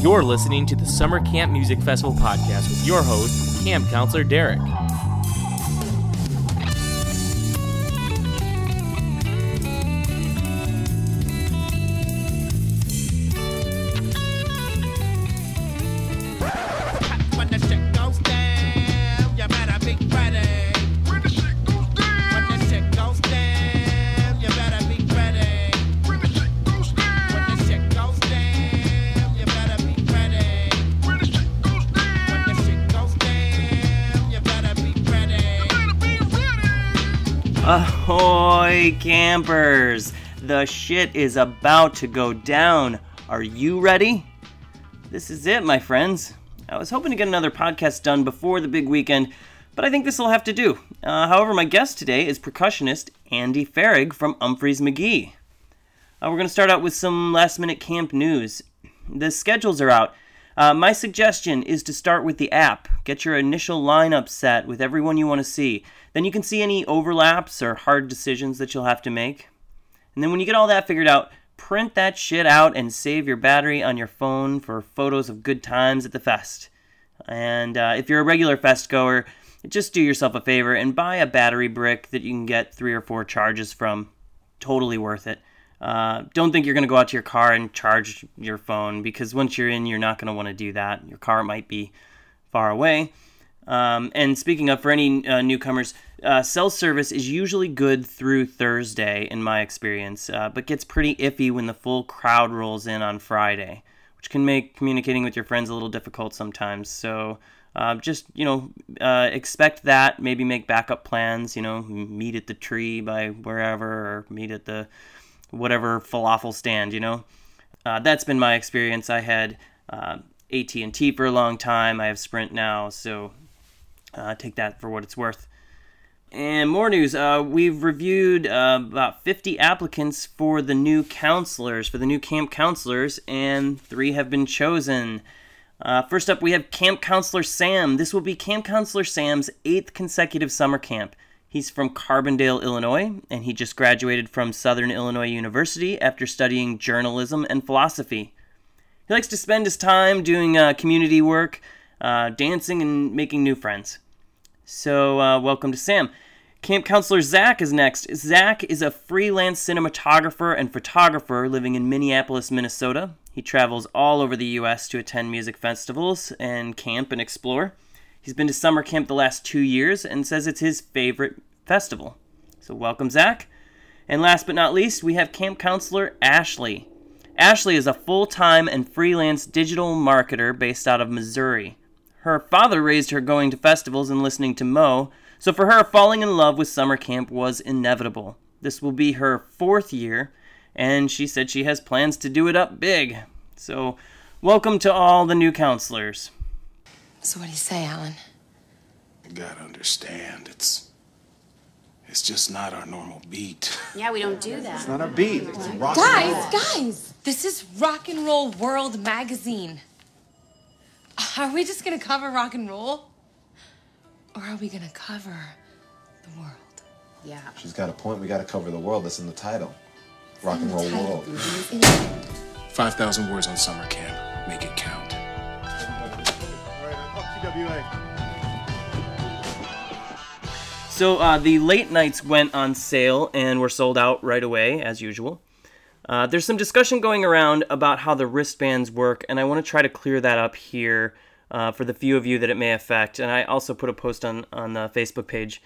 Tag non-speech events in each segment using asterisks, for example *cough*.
You're listening to the Summer Camp Music Festival podcast with your host, Camp Counselor Derek. Campers! The shit is about to go down. Are you ready? This is it, my friends. I was hoping to get another podcast done before the big weekend, but I think this will have to do. Uh, however, my guest today is percussionist Andy Farag from Umphrey's McGee. Uh, we're going to start out with some last minute camp news. The schedules are out. Uh, my suggestion is to start with the app. Get your initial lineup set with everyone you want to see. Then you can see any overlaps or hard decisions that you'll have to make. And then when you get all that figured out, print that shit out and save your battery on your phone for photos of good times at the fest. And uh, if you're a regular fest goer, just do yourself a favor and buy a battery brick that you can get three or four charges from. Totally worth it. Uh, don't think you're going to go out to your car and charge your phone because once you're in, you're not going to want to do that. Your car might be far away. Um, and speaking of, for any uh, newcomers, uh, cell service is usually good through Thursday, in my experience, uh, but gets pretty iffy when the full crowd rolls in on Friday, which can make communicating with your friends a little difficult sometimes. So uh, just, you know, uh, expect that. Maybe make backup plans, you know, meet at the tree by wherever or meet at the whatever falafel stand, you know. Uh, that's been my experience. I had AT&T for a long time. I have Sprint now, so uh, take that for what it's worth. And more news. Uh, we've reviewed uh, about 50 applicants for the new counselors, for the new camp counselors, and three have been chosen. Uh, first up, we have Camp Counselor Sam. This will be Camp Counselor Sam's eighth consecutive summer camp. He's from Carbondale, Illinois, and he just graduated from Southern Illinois University after studying journalism and philosophy. He likes to spend his time doing uh, community work, uh, dancing, and making new friends. So, uh, welcome to Sam. Camp counselor Zach is next. Zach is a freelance cinematographer and photographer living in Minneapolis, Minnesota. He travels all over the U.S. to attend music festivals and camp and explore. He's been to summer camp the last two years and says it's his favorite festival. So, welcome, Zach. And last but not least, we have camp counselor Ashley. Ashley is a full time and freelance digital marketer based out of Missouri. Her father raised her going to festivals and listening to Mo, so for her, falling in love with summer camp was inevitable. This will be her fourth year, and she said she has plans to do it up big. So, welcome to all the new counselors. So what do you say, Alan? You gotta understand, it's it's just not our normal beat. Yeah, we don't do that. It's not a beat. It's rock and Guys, roll. guys! This is Rock and Roll World magazine. Are we just gonna cover rock and roll? Or are we gonna cover the world? Yeah. She's got a point. We gotta cover the world. That's in the title. Rock and roll world. dude. It's in the- 5,000 words on summer camp. Make it count. So, uh, the late nights went on sale and were sold out right away, as usual. Uh, there's some discussion going around about how the wristbands work, and I want to try to clear that up here uh, for the few of you that it may affect. And I also put a post on, on the Facebook page.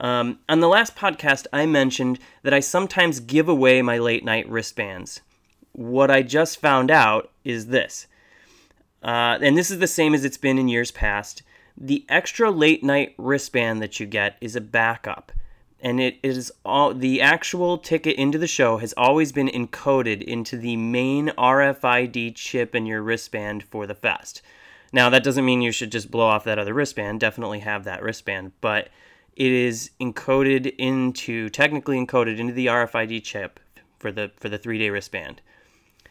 Um, on the last podcast, I mentioned that I sometimes give away my late night wristbands. What I just found out is this, uh, and this is the same as it's been in years past. The extra late night wristband that you get is a backup and it is all the actual ticket into the show has always been encoded into the main RFID chip in your wristband for the fest. Now that doesn't mean you should just blow off that other wristband. Definitely have that wristband, but it is encoded into technically encoded into the RFID chip for the for the 3-day wristband.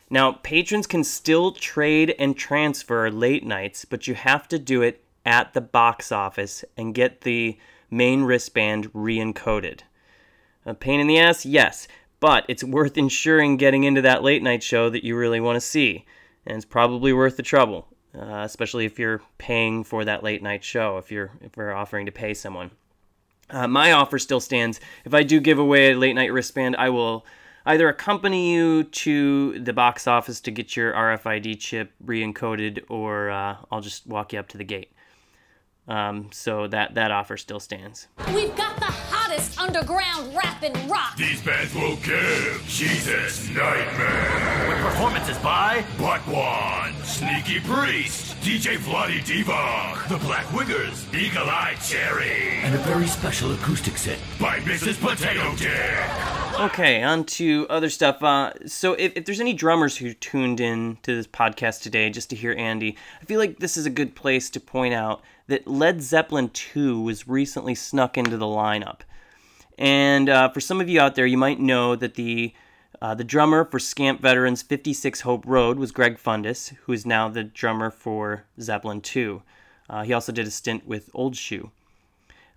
Now, patrons can still trade and transfer late nights, but you have to do it at the box office and get the main wristband re encoded. A pain in the ass? Yes, but it's worth ensuring getting into that late night show that you really want to see. and it's probably worth the trouble, uh, especially if you're paying for that late night show. If you're if we're offering to pay someone, uh, my offer still stands. If I do give away a late night wristband, I will either accompany you to the box office to get your RFID chip re-encoded, or uh, I'll just walk you up to the gate. Um, so that that offer still stands. We've got the hottest underground rap and rock. These bands will give Jesus nightmare. With performances by Butt One, Sneaky Priest, DJ Vladi Diva, The Black Wiggers, Eagle Eye Cherry, and a very special acoustic set by Mrs. Potato Dick. Okay, on to other stuff. Uh, so, if, if there's any drummers who tuned in to this podcast today just to hear Andy, I feel like this is a good place to point out that Led Zeppelin 2 was recently snuck into the lineup. And uh, for some of you out there, you might know that the uh, the drummer for Scamp Veterans 56 Hope Road was Greg Fundis, who is now the drummer for Zeppelin 2. Uh, he also did a stint with Old Shoe.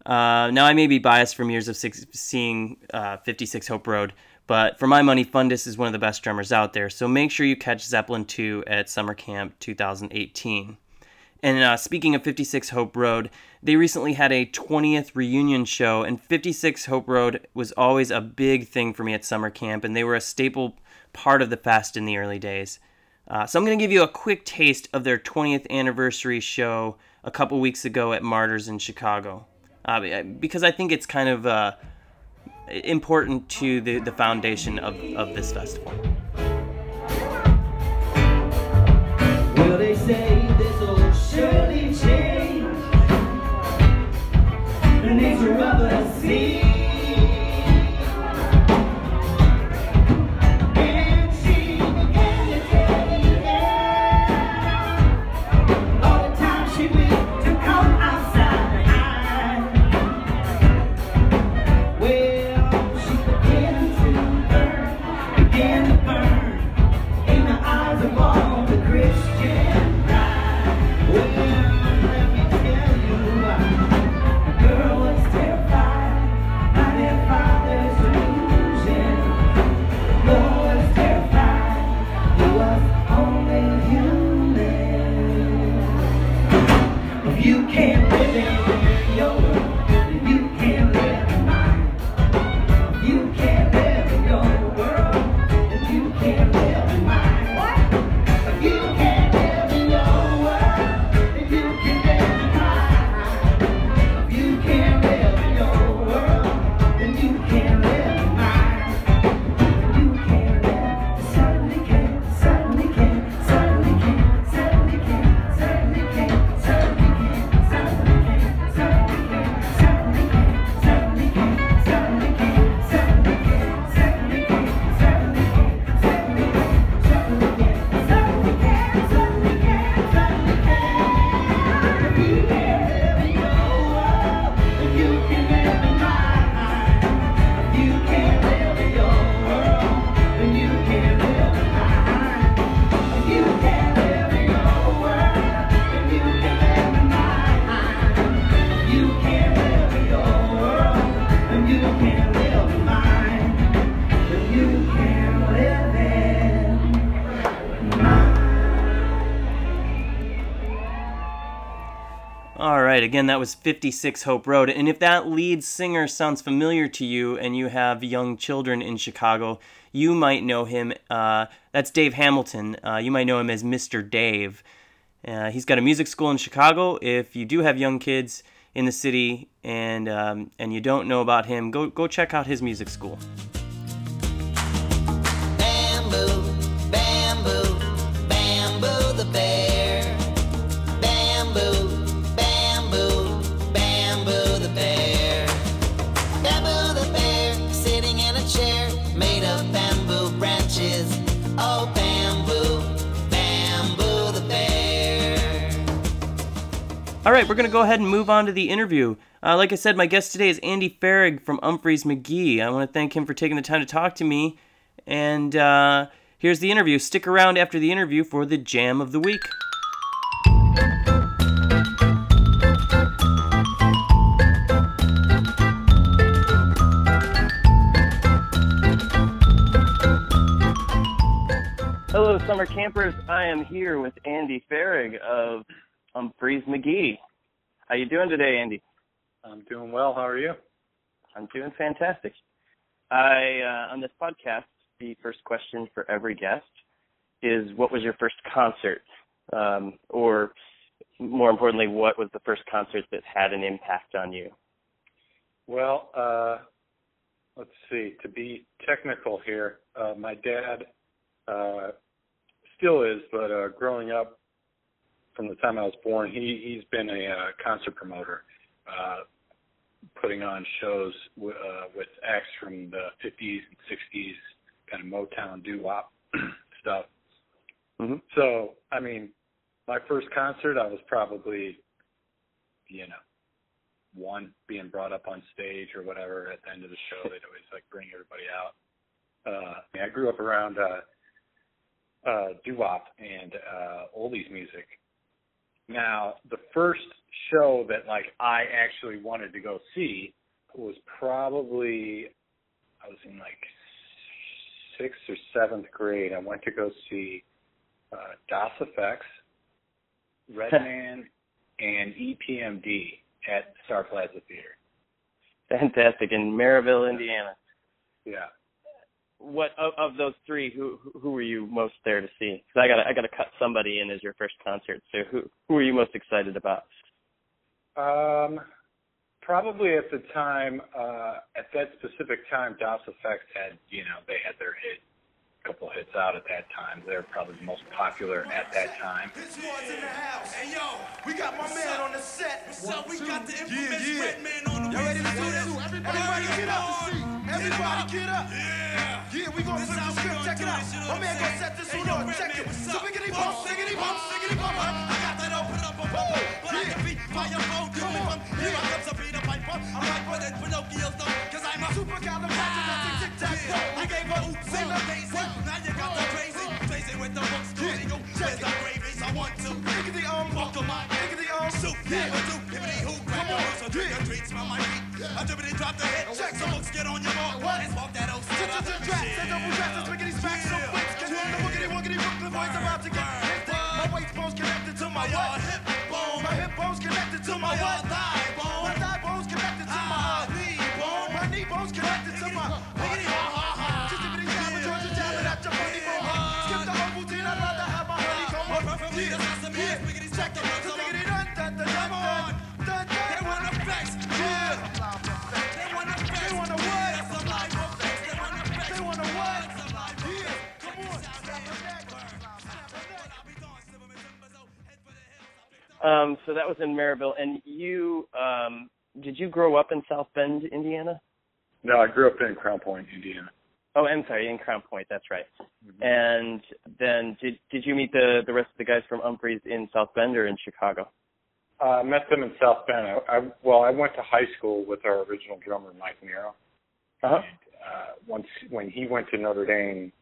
Uh, now, I may be biased from years of six, seeing uh, 56 Hope Road, but for my money, Fundis is one of the best drummers out there. So make sure you catch Zeppelin 2 at Summer Camp 2018. And uh, speaking of 56 Hope Road, they recently had a 20th reunion show, and 56 Hope Road was always a big thing for me at summer camp, and they were a staple part of the fest in the early days. Uh, so I'm going to give you a quick taste of their 20th anniversary show a couple weeks ago at Martyrs in Chicago, uh, because I think it's kind of uh, important to the, the foundation of, of this festival. Well, they say this will surely change the nature of sea. Again, that was 56 Hope Road. And if that lead singer sounds familiar to you and you have young children in Chicago, you might know him. Uh, that's Dave Hamilton. Uh, you might know him as Mr. Dave. Uh, he's got a music school in Chicago. If you do have young kids in the city and um, and you don't know about him, go go check out his music school. All right, we're going to go ahead and move on to the interview. Uh, like I said, my guest today is Andy Farag from Umphrey's McGee. I want to thank him for taking the time to talk to me. And uh, here's the interview. Stick around after the interview for the jam of the week. Hello, summer campers. I am here with Andy Farag of Umphrey's McGee. How you doing today, Andy? I'm doing well. How are you? I'm doing fantastic. I uh, on this podcast, the first question for every guest is, "What was your first concert?" Um, or more importantly, what was the first concert that had an impact on you? Well, uh, let's see. To be technical here, uh, my dad uh, still is, but uh, growing up, from the time I was born, he he's been a uh, concert promoter, uh, putting on shows w- uh, with acts from the 50s and 60s, kind of Motown doo wop *clears throat* stuff. Mm-hmm. So, I mean, my first concert, I was probably, you know, one being brought up on stage or whatever at the end of the show. They'd always like bring everybody out. Uh, I, mean, I grew up around uh, uh, doo wop and uh, oldies music. Now, the first show that like I actually wanted to go see was probably I was in like sixth or seventh grade. I went to go see uh, Das EFX, Redman, *laughs* and EPMD at Star Plaza Theater. Fantastic in Merrillville, Indiana. Yeah. What of, of those three? Who who were you most there to see? Because I got I got to cut somebody in as your first concert. So who who were you most excited about? Um, probably at the time, uh, at that specific time, Das EFX had, you know, they had their hit, couple hits out at that time. They're probably the most popular at that time. Hey yo, we got my man on the set. What's up? We got the infamous Redman on the Y'all ready to do this? Everybody get up. Everybody get up. Yeah. Yeah, we gonna flip the script. Check it out. My man gonna set this one on. Check it. So biggity bump, biggity bump, biggity bump. I got that open up a bump. But I can beat by your phone. Come on. Here I comes a Peter Piper. I'm like one of Pinocchio's though. Cause I'm a supercalifragilistic tic tac toe. I gave her oops and a daisy. Now you got the crazy. Crazy with the books. Crazy go. Where's the gravy? I want to. Biggity um. Em up. Biggity um. Soup. Yeah. Do. Biggity who. Grab your roots. Or drink a treat. Smell my feet. I dribbity drop the hit. Check. Some books get on your Um, so that was in Merrillville, and you um, did you grow up in South Bend, Indiana? No, I grew up in Crown Point, Indiana. Oh, I'm sorry, in Crown Point. That's right. And then did did you meet the the rest of the guys from Umphrey's in South Bend or in Chicago? Uh, I met them in South Bend. I, I well, I went to high school with our original drummer, Mike Mirro. Uh-huh. Uh, once when he went to Notre Dame,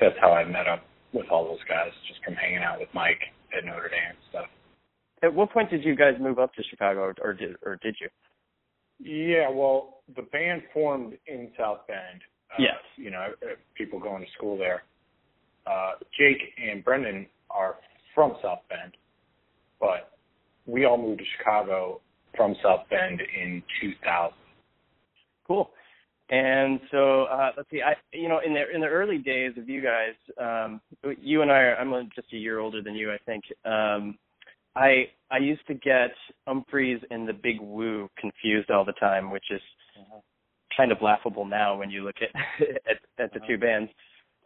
that's how I met up with all those guys, just from hanging out with Mike at Notre Dame and stuff. At what point did you guys move up to Chicago, or, or did or did you? Yeah, well, the band formed in South Bend. Uh, Yes. You know, uh, people going to school there. Uh, Jake and Brendan are from South Bend, but we all moved to Chicago from South Bend in 2000. Cool. And so uh, let's see. I you know in the in the early days of you guys, um, you and I are I'm just a year older than you, I think. Um, I I used to get Umphrey's and the Big Woo confused all the time, which is kind of laughable now when you look at *laughs* at, at the two bands.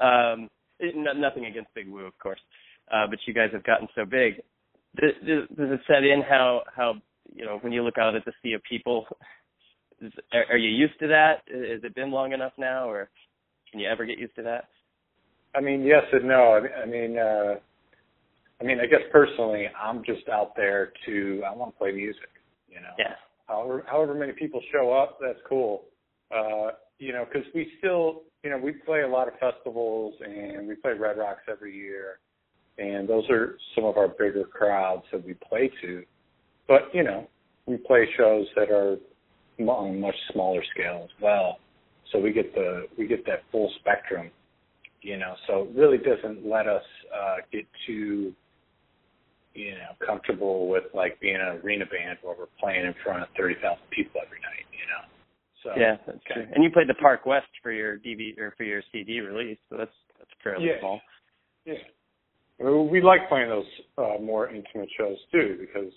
Um, it, no, nothing against Big Woo, of course, uh, but you guys have gotten so big. Does, does does it set in how how you know when you look out at the sea of people? *laughs* Is, are, are you used to that? Has it been long enough now, or can you ever get used to that? I mean, yes and no. I mean, I mean, uh, I mean, I guess personally, I'm just out there to I want to play music. You know, Yeah. however however many people show up, that's cool. Uh, you know, because we still, you know, we play a lot of festivals and we play Red Rocks every year, and those are some of our bigger crowds that we play to. But you know, we play shows that are on a much smaller scale as well, so we get the we get that full spectrum you know, so it really doesn't let us uh, get too, you know, comfortable with like being an arena band where we're playing in front of thirty thousand people every night, you know. So yeah, that's true. And you played the Park West for your DVD or for your CD release, so that's that's fairly Yeah. small. Yeah. Well, we like playing those uh, more intimate shows too because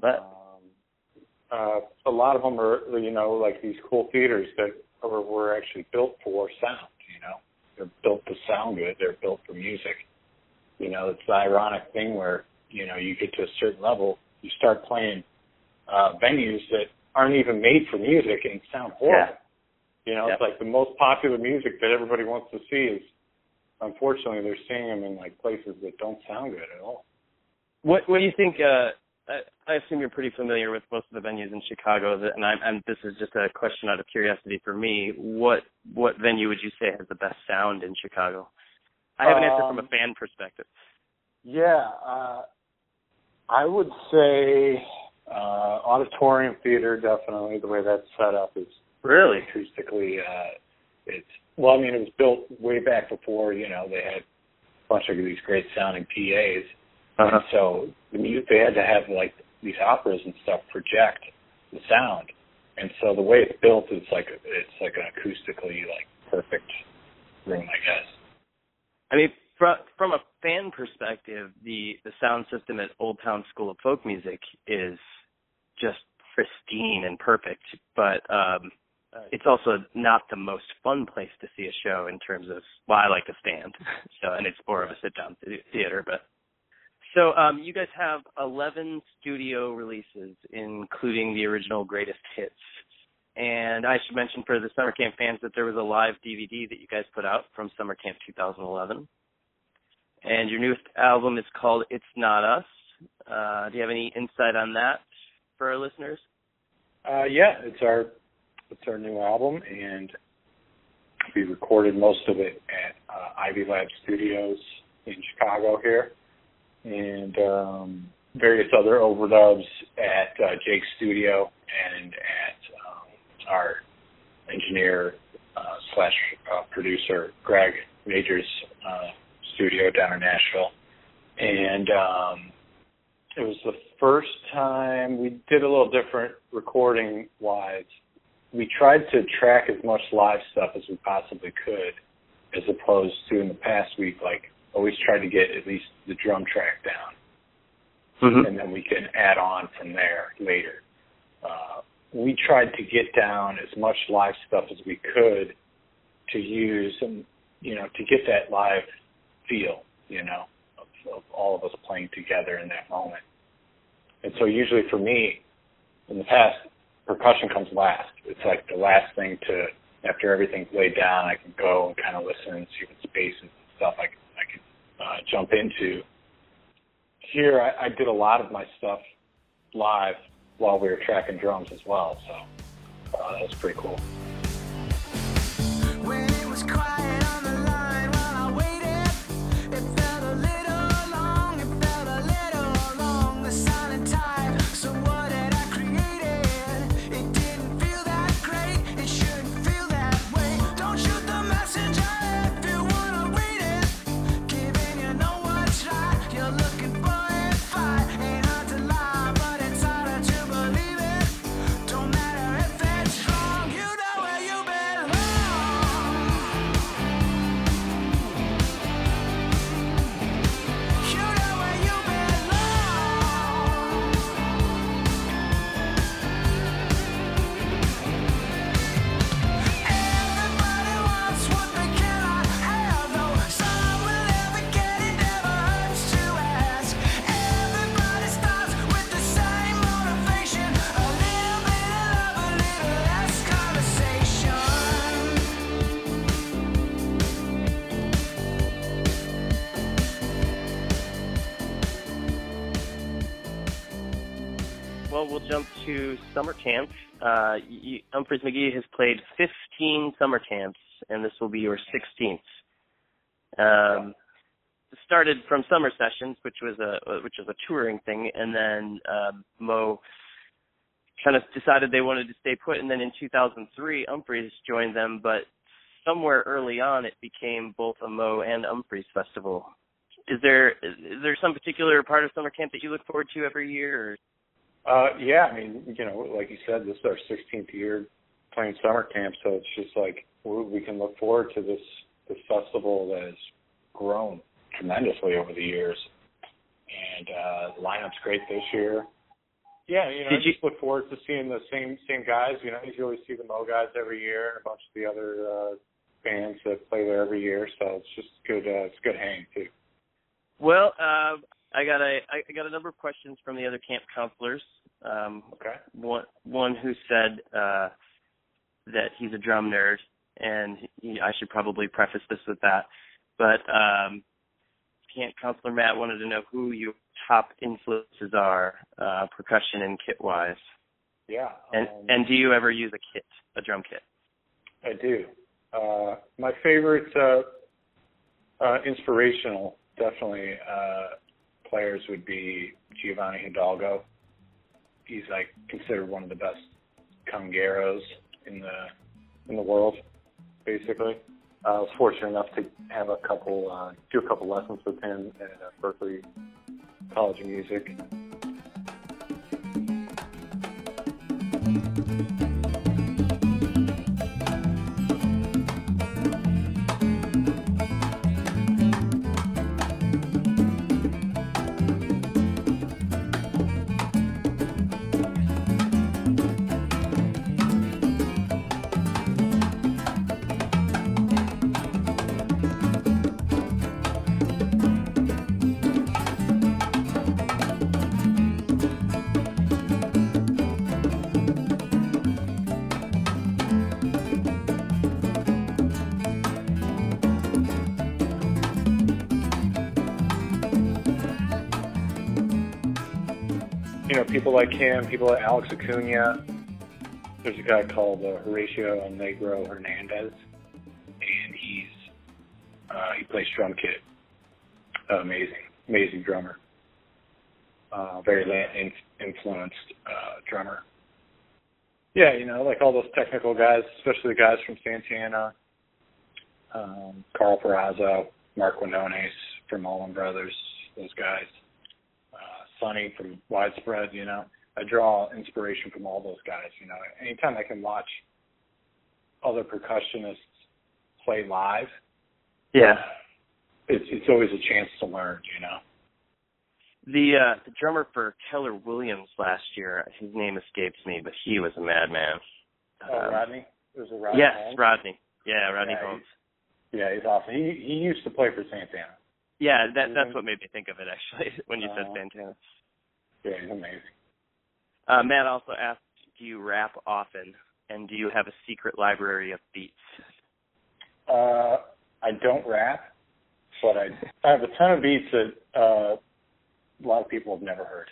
But um, uh, a lot of them are, you know, like these cool theaters that are, were actually built for sound. You know, they're built to sound good. They're built for music. You know, it's the ironic thing where you know you get to a certain level, you start playing uh, venues that aren't even made for music and sound horrible. You know, it's like the most popular music that everybody wants to see is, unfortunately, they're seeing them in like places that don't sound good at all. what what do you think? Uh, I, I assume you're pretty familiar with most of the venues in Chicago, that, and I'm, and this is just a question out of curiosity for me. What what venue would you say has the best sound in Chicago? I have an answer from a Um, fan perspective. Yeah, uh, I would say uh, auditorium theater definitely. The way that's set up is Really? acoustically. Uh, it's well, I mean, it was built way back before you know they had a bunch of these great sounding PAs, Uh-huh. and so the music they had to have like these operas and stuff project the sound, and so the way it's built is like it's like an acoustically like perfect room, I guess. I mean, from from a fan perspective, the the sound system at Old Town School of Folk Music is just pristine and perfect, but um it's also not the most fun place to see a show in terms of well, I like to stand, *laughs* so and it's more of a sit down theater, but. So um, you guys have 11 studio releases, including the original greatest hits. And I should mention for the summer camp fans that there was a live DVD that you guys put out from summer camp 2011. And your newest album is called "It's Not Us." Uh, do you have any insight on that for our listeners? Uh, yeah, it's our it's our new album, and we recorded most of it at uh, IV Lab Studios in Chicago here, and um, various other overdubs at uh, Jake's studio and at um, our engineer uh, slash uh, producer Greg Majors uh, studio down in Nashville, and um, it was the first time we did a little different recording wise. We tried to track as much live stuff as we possibly could, as opposed to in the past week, like always tried to get at least the drum track down, Mm-hmm. and then we can add on from there later. Uh, we tried to get down as much live stuff as we could to use and you know to get that live feel, you know, of, of all of us playing together in that moment. And so usually for me, in the past, percussion comes last. It's like the last thing to after everything's laid down, I can go and kind of listen and see what spaces and stuff I can I can uh, jump into. Here, I, I did a lot of my stuff live while we were tracking drums as well, so uh, that was pretty cool. When it was quiet on the Well, we'll jump to summer camp. Uh, y- Umphrey's McGee has played 15 summer camps, and this will be your 16th. Um, started from summer sessions, which was a which was a touring thing, and then um, Mo kind of decided they wanted to stay put, and then in 2003, Umphrey's joined them, but somewhere early on it became both a Mo and Umphrey's festival. Is there is there some particular part of summer camp that you look forward to every year? Or? Uh, yeah, I mean, you know, like you said, this is our 16th year playing summer camp, so it's just like we we can look forward to this this festival that has grown tremendously over the years, and uh, the lineup's great this year. Yeah, you know, Did I just look forward to seeing the same same guys. You know, you always see the Mo guys every year, and a bunch of the other uh, bands that play there every year. So it's just good. Uh, it's a good hang too. Well, uh, I got a I got a number of questions from the other camp counselors. Um, Okay. one one who said uh, that he's a drum nerd, and he, I should probably preface this with that. But um, camp counselor Matt wanted to know who your top influences are, uh, percussion and kit wise. Yeah. And um, and do you ever use a kit, a drum kit? I do. Uh, my favorite uh, uh, inspirational, definitely, uh, players would be Giovanni Hidalgo. He's like considered one of the best congueros in the in the world, basically. Uh, I was fortunate enough to have a couple, uh, do a couple lessons with him at uh, Berklee College of Music. You know, people like him, people like Alex Acuna. There's a guy called uh, Horacio Negro Hernandez, and he's uh, he plays drum kit. Amazing, amazing drummer. Uh, very Latin influenced uh, drummer. Yeah, you know, like all those technical guys, especially the guys from Santana, um, Karl Perazzo, Marc Quinones from Allman Brothers, those guys. Sunny from Widespread, you know. I draw inspiration from all those guys, you know. Anytime I can watch other percussionists play live, Yeah. it's it's always a chance to learn, you know. The uh the drummer for Keller Williams last year, his name escapes me, but he was a madman. Oh, Um, Rodney? It was a Rodney yes, Holmes? Rodney. Yeah, Rodney Yeah, Holmes. Yeah, he's awesome. He he used to play for Santana. Yeah, that that's what made me think of it actually *laughs* when you said Uh-huh. Santana. Yeah, he's amazing. Uh, Matt also asked, "Do you rap often, and do you have a secret library of beats?" Uh, I don't rap, but I I have a ton of beats that uh, a lot of people have never heard.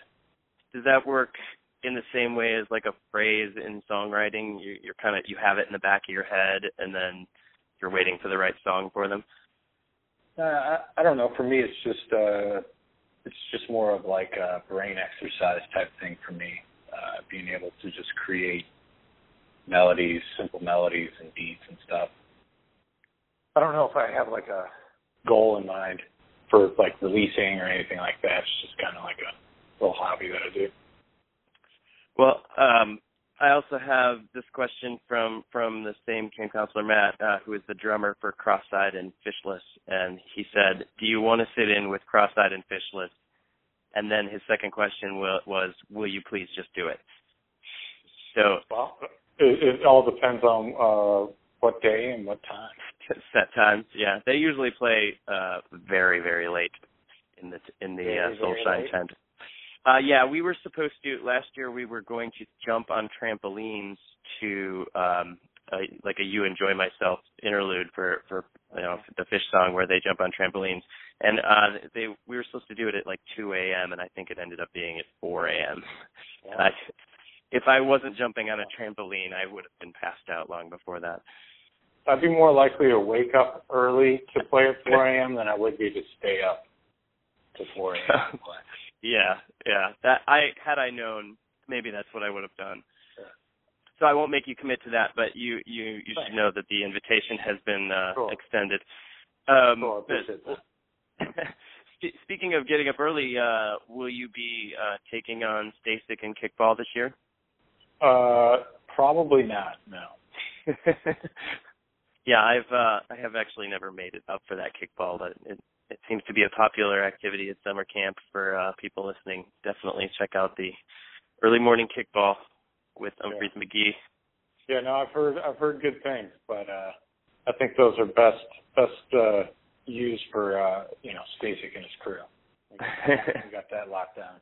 Does that work in the same way as like a phrase in songwriting? You, you're kind of you have it in the back of your head, and then you're waiting for the right song for them. Uh, I, I don't know. For me, it's just uh, it's just more of like a brain exercise type thing for me. Uh, being able to just create melodies, simple melodies and beats and stuff. I don't know if I have like a goal in mind for like releasing or anything like that. It's just kind of like a little hobby that I do. Well, um, I also have this question from from the same camp counselor Matt, uh, who is the drummer for Cross-eyed and Phishless, and he said, "Do you want to sit in with Cross-eyed and Phishless?" And then his second question wa- was, "Will you please just do it?" So Well, it, it all depends on uh, what day and what time. *laughs* set times, yeah, they usually play uh, very very late in the in the Very, uh, Soulshine tent. Uh, yeah, we were supposed to last year. We were going to jump on trampolines to um, a, like a "You Enjoy Myself" interlude for for you know the Phish song where they jump on trampolines, and uh, they we were supposed to do it at like 2 a.m. and I think it ended up being at 4 a.m. And I, if I wasn't jumping on a trampoline, I would have been passed out long before that. I'd be more likely to wake up early to play at 4 a.m. than I would be to stay up to 4 a.m. *laughs* Yeah, yeah. That I had I known, maybe that's what I would have done. so I won't make you commit to that, but you you you should know that the invitation has been uh, Cool. extended. Um, Cool, I but- that. *laughs* Spe- Speaking of getting up early, uh, will you be uh, taking on Stasik and kickball this year? Uh, probably not. No. *laughs* yeah, I've uh, I have actually never made it up for that kickball, but it it seems to be a popular activity at summer camp for uh, people listening. Definitely check out the early morning kickball with Umphrey's McGee. Yeah, no, I've heard I've heard good things, but uh I think those are best best uh used for uh you know Stasik and his crew. We got, *laughs* we got that locked down.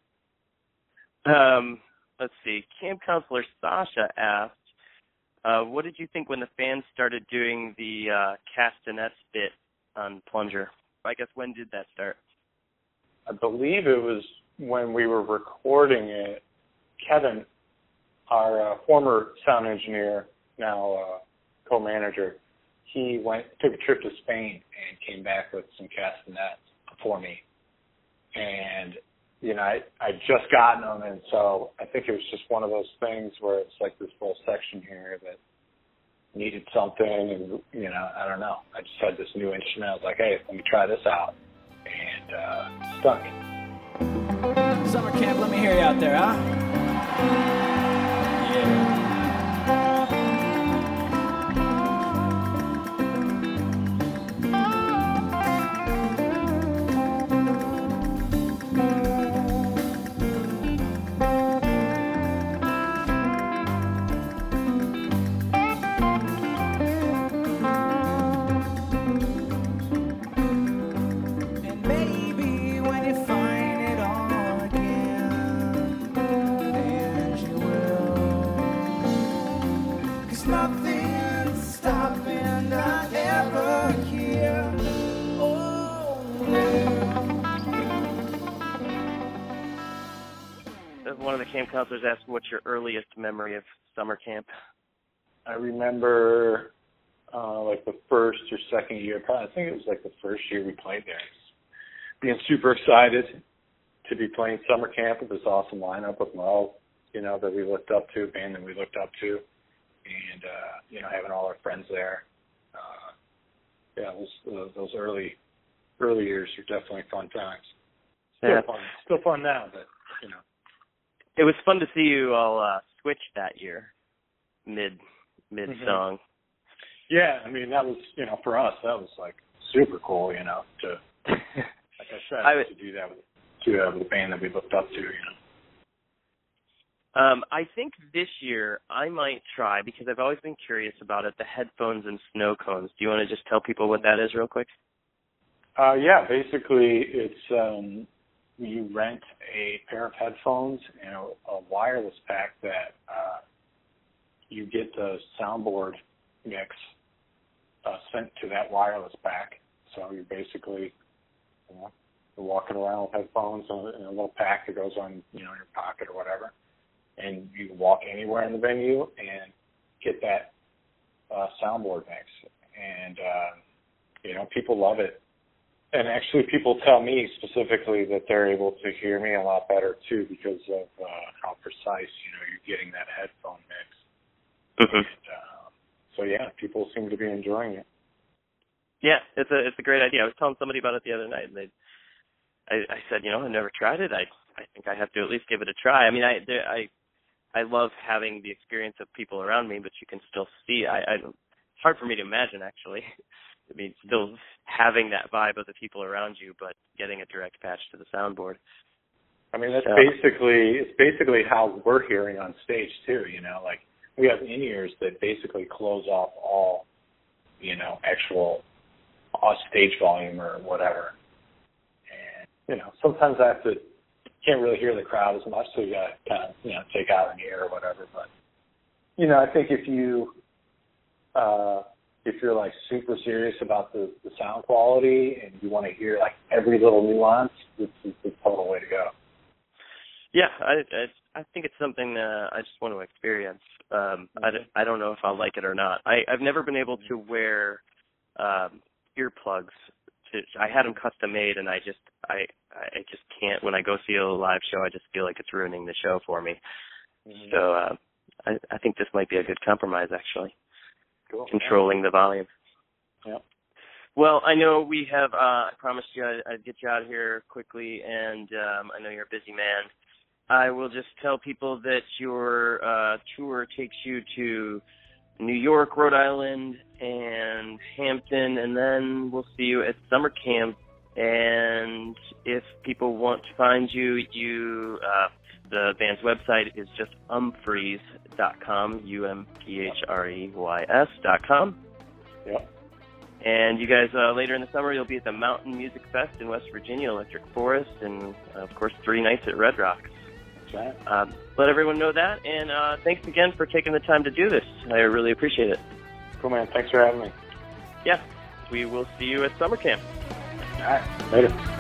Um, let's see. Camp counselor Sasha asked, uh, "What did you think when the fans started doing the uh, castanets bit on Plunger? I guess when did that start? I believe it was when we were recording it. Kevin, our uh, former sound engineer, now uh, co-manager, he went took a trip to Spain and came back with some castanets for me. And you know, I I just gotten them, and so I think it was just one of those things where it's like this whole section here that needed something, and you know, I don't know. I just had this new instrument. I was like, hey, let me try this out, and uh, stuck. Summer camp, let me hear you out there, huh? Camp counselors asked, "What's your earliest memory of summer camp?" I remember uh like the first or second year, probably I think it was like the first year we played there. Being super excited to be playing summer camp with this awesome lineup with Mo, you know, that we looked up to, band that we looked up to. And uh, you know, having all our friends there. Uh yeah, those those, those early early years are definitely fun times. Still Yeah. fun. Still fun now, but you know. It was fun to see you all uh, switch that year, mid mid song. Yeah, I mean that was you know for us that was like super cool, you know, to *laughs* like I said I would- to do that with to uh, with the band that we looked up to, you know. Um, I think this year I might try because I've always been curious about it. The headphones and snow cones. Do you want to just tell people what that is, real quick? Uh yeah, basically it's um you rent a pair of headphones and a, a wireless pack that uh you get the soundboard mix uh sent to that wireless pack. So you're basically you know, you're walking around with headphones in a, little pack that goes on, you know, your pocket or whatever. And you can walk anywhere in the venue and get that uh soundboard mix. And uh you know, people love it and actually people tell me specifically that they're able to hear me a lot better too because of uh, how precise you know you're getting that headphone mix. Mm-hmm. Uh, so yeah, people seem to be enjoying it. Yeah, it's a it's a great idea. I was telling somebody about it the other night, and they, I, I said, you know, I've never tried it. I I think I have to at least give it a try. I mean, I there, I I love having the experience of people around me, but you can still see. I, I it's hard for me to imagine actually. *laughs* I mean, still having that vibe of the people around you, but getting a direct patch to the soundboard. I mean that's Yeah. basically it's basically how we're hearing on stage too. You know, like we have in ears that basically close off all you know actual off stage volume or whatever. And you know sometimes I have to can't really hear the crowd as much, so you got to kind of you know take out an ear or whatever. But you know I think if you uh if you're like super serious about the, the sound quality and you want to hear like every little nuance, this is the total way to go. Yeah, I I, I think it's something uh, I just want to experience. Um, I, don't- I don't know if I'll like it or not. I I've never been able to wear um, earplugs. To, I had them custom made, and I just I I just can't. When I go see a live show, I just feel like it's ruining the show for me. So uh, I, I think this might be a good compromise actually. Cool. Controlling the volume. Yep. Well, I know we have. Uh, I promised you I'd, I'd get you out of here quickly, and um, I know you're a busy man. I will just tell people that your uh, tour takes you to New York, Rhode Island, and Hampton, and then we'll see you at summer camp. And if people want to find you, you uh, the band's website is just umphreys.com, U M P H R E Y S dot com. Yep. And you guys, uh, later in the summer, you'll be at the Mountain Music Fest in West Virginia, Electric Forest, and uh, of course, three nights at Red Rocks. That's right. Um, let everyone know that, and uh, thanks again for taking the time to do this. I really appreciate it. Cool, man. Thanks for having me. Yeah, we will see you at summer camp. All right. Later.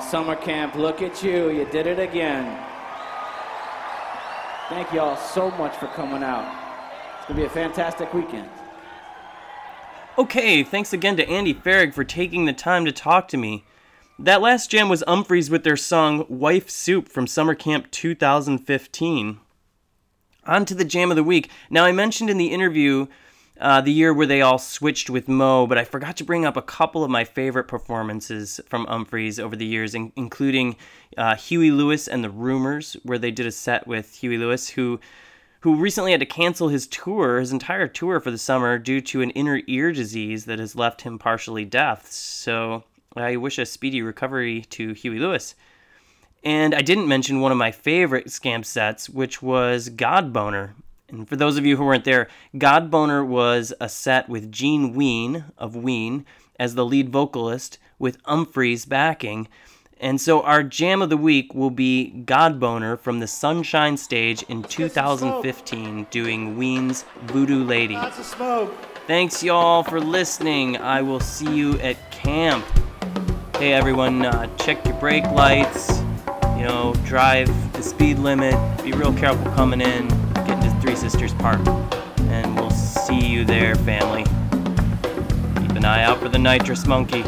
Summer camp, look at you. You did it again. Thank you all so much for coming out. It's going to be a fantastic weekend. Okay, thanks again to Andy Farag for taking the time to talk to me. That last jam was Umphrey's with their song Wife Soup from Summer Camp 2015. On to the jam of the week. Now, I mentioned in the interview uh, the year where they all switched with Mo, but I forgot to bring up a couple of my favorite performances from Umphrey's over the years, in- including uh, Huey Lewis and the Rumors, where they did a set with Huey Lewis, who who recently had to cancel his tour, his entire tour for the summer, due to an inner ear disease that has left him partially deaf. So I wish a speedy recovery to Huey Lewis. And I didn't mention one of my favorite Scamp sets, which was Godboner. And for those of you who weren't there, Godboner was a set with Gene Ween of Ween as the lead vocalist with Umphrey's backing. And so our jam of the week will be Godboner from the Sunshine stage in 2015 doing Ween's Voodoo Lady. Lots of smoke. Thanks y'all for listening. I will see you at camp. Hey everyone, uh, check your brake lights. You know, drive the speed limit. Be real careful coming in. Sisters Park. And we'll see you there, family. Keep an eye out for the nitrous monkey.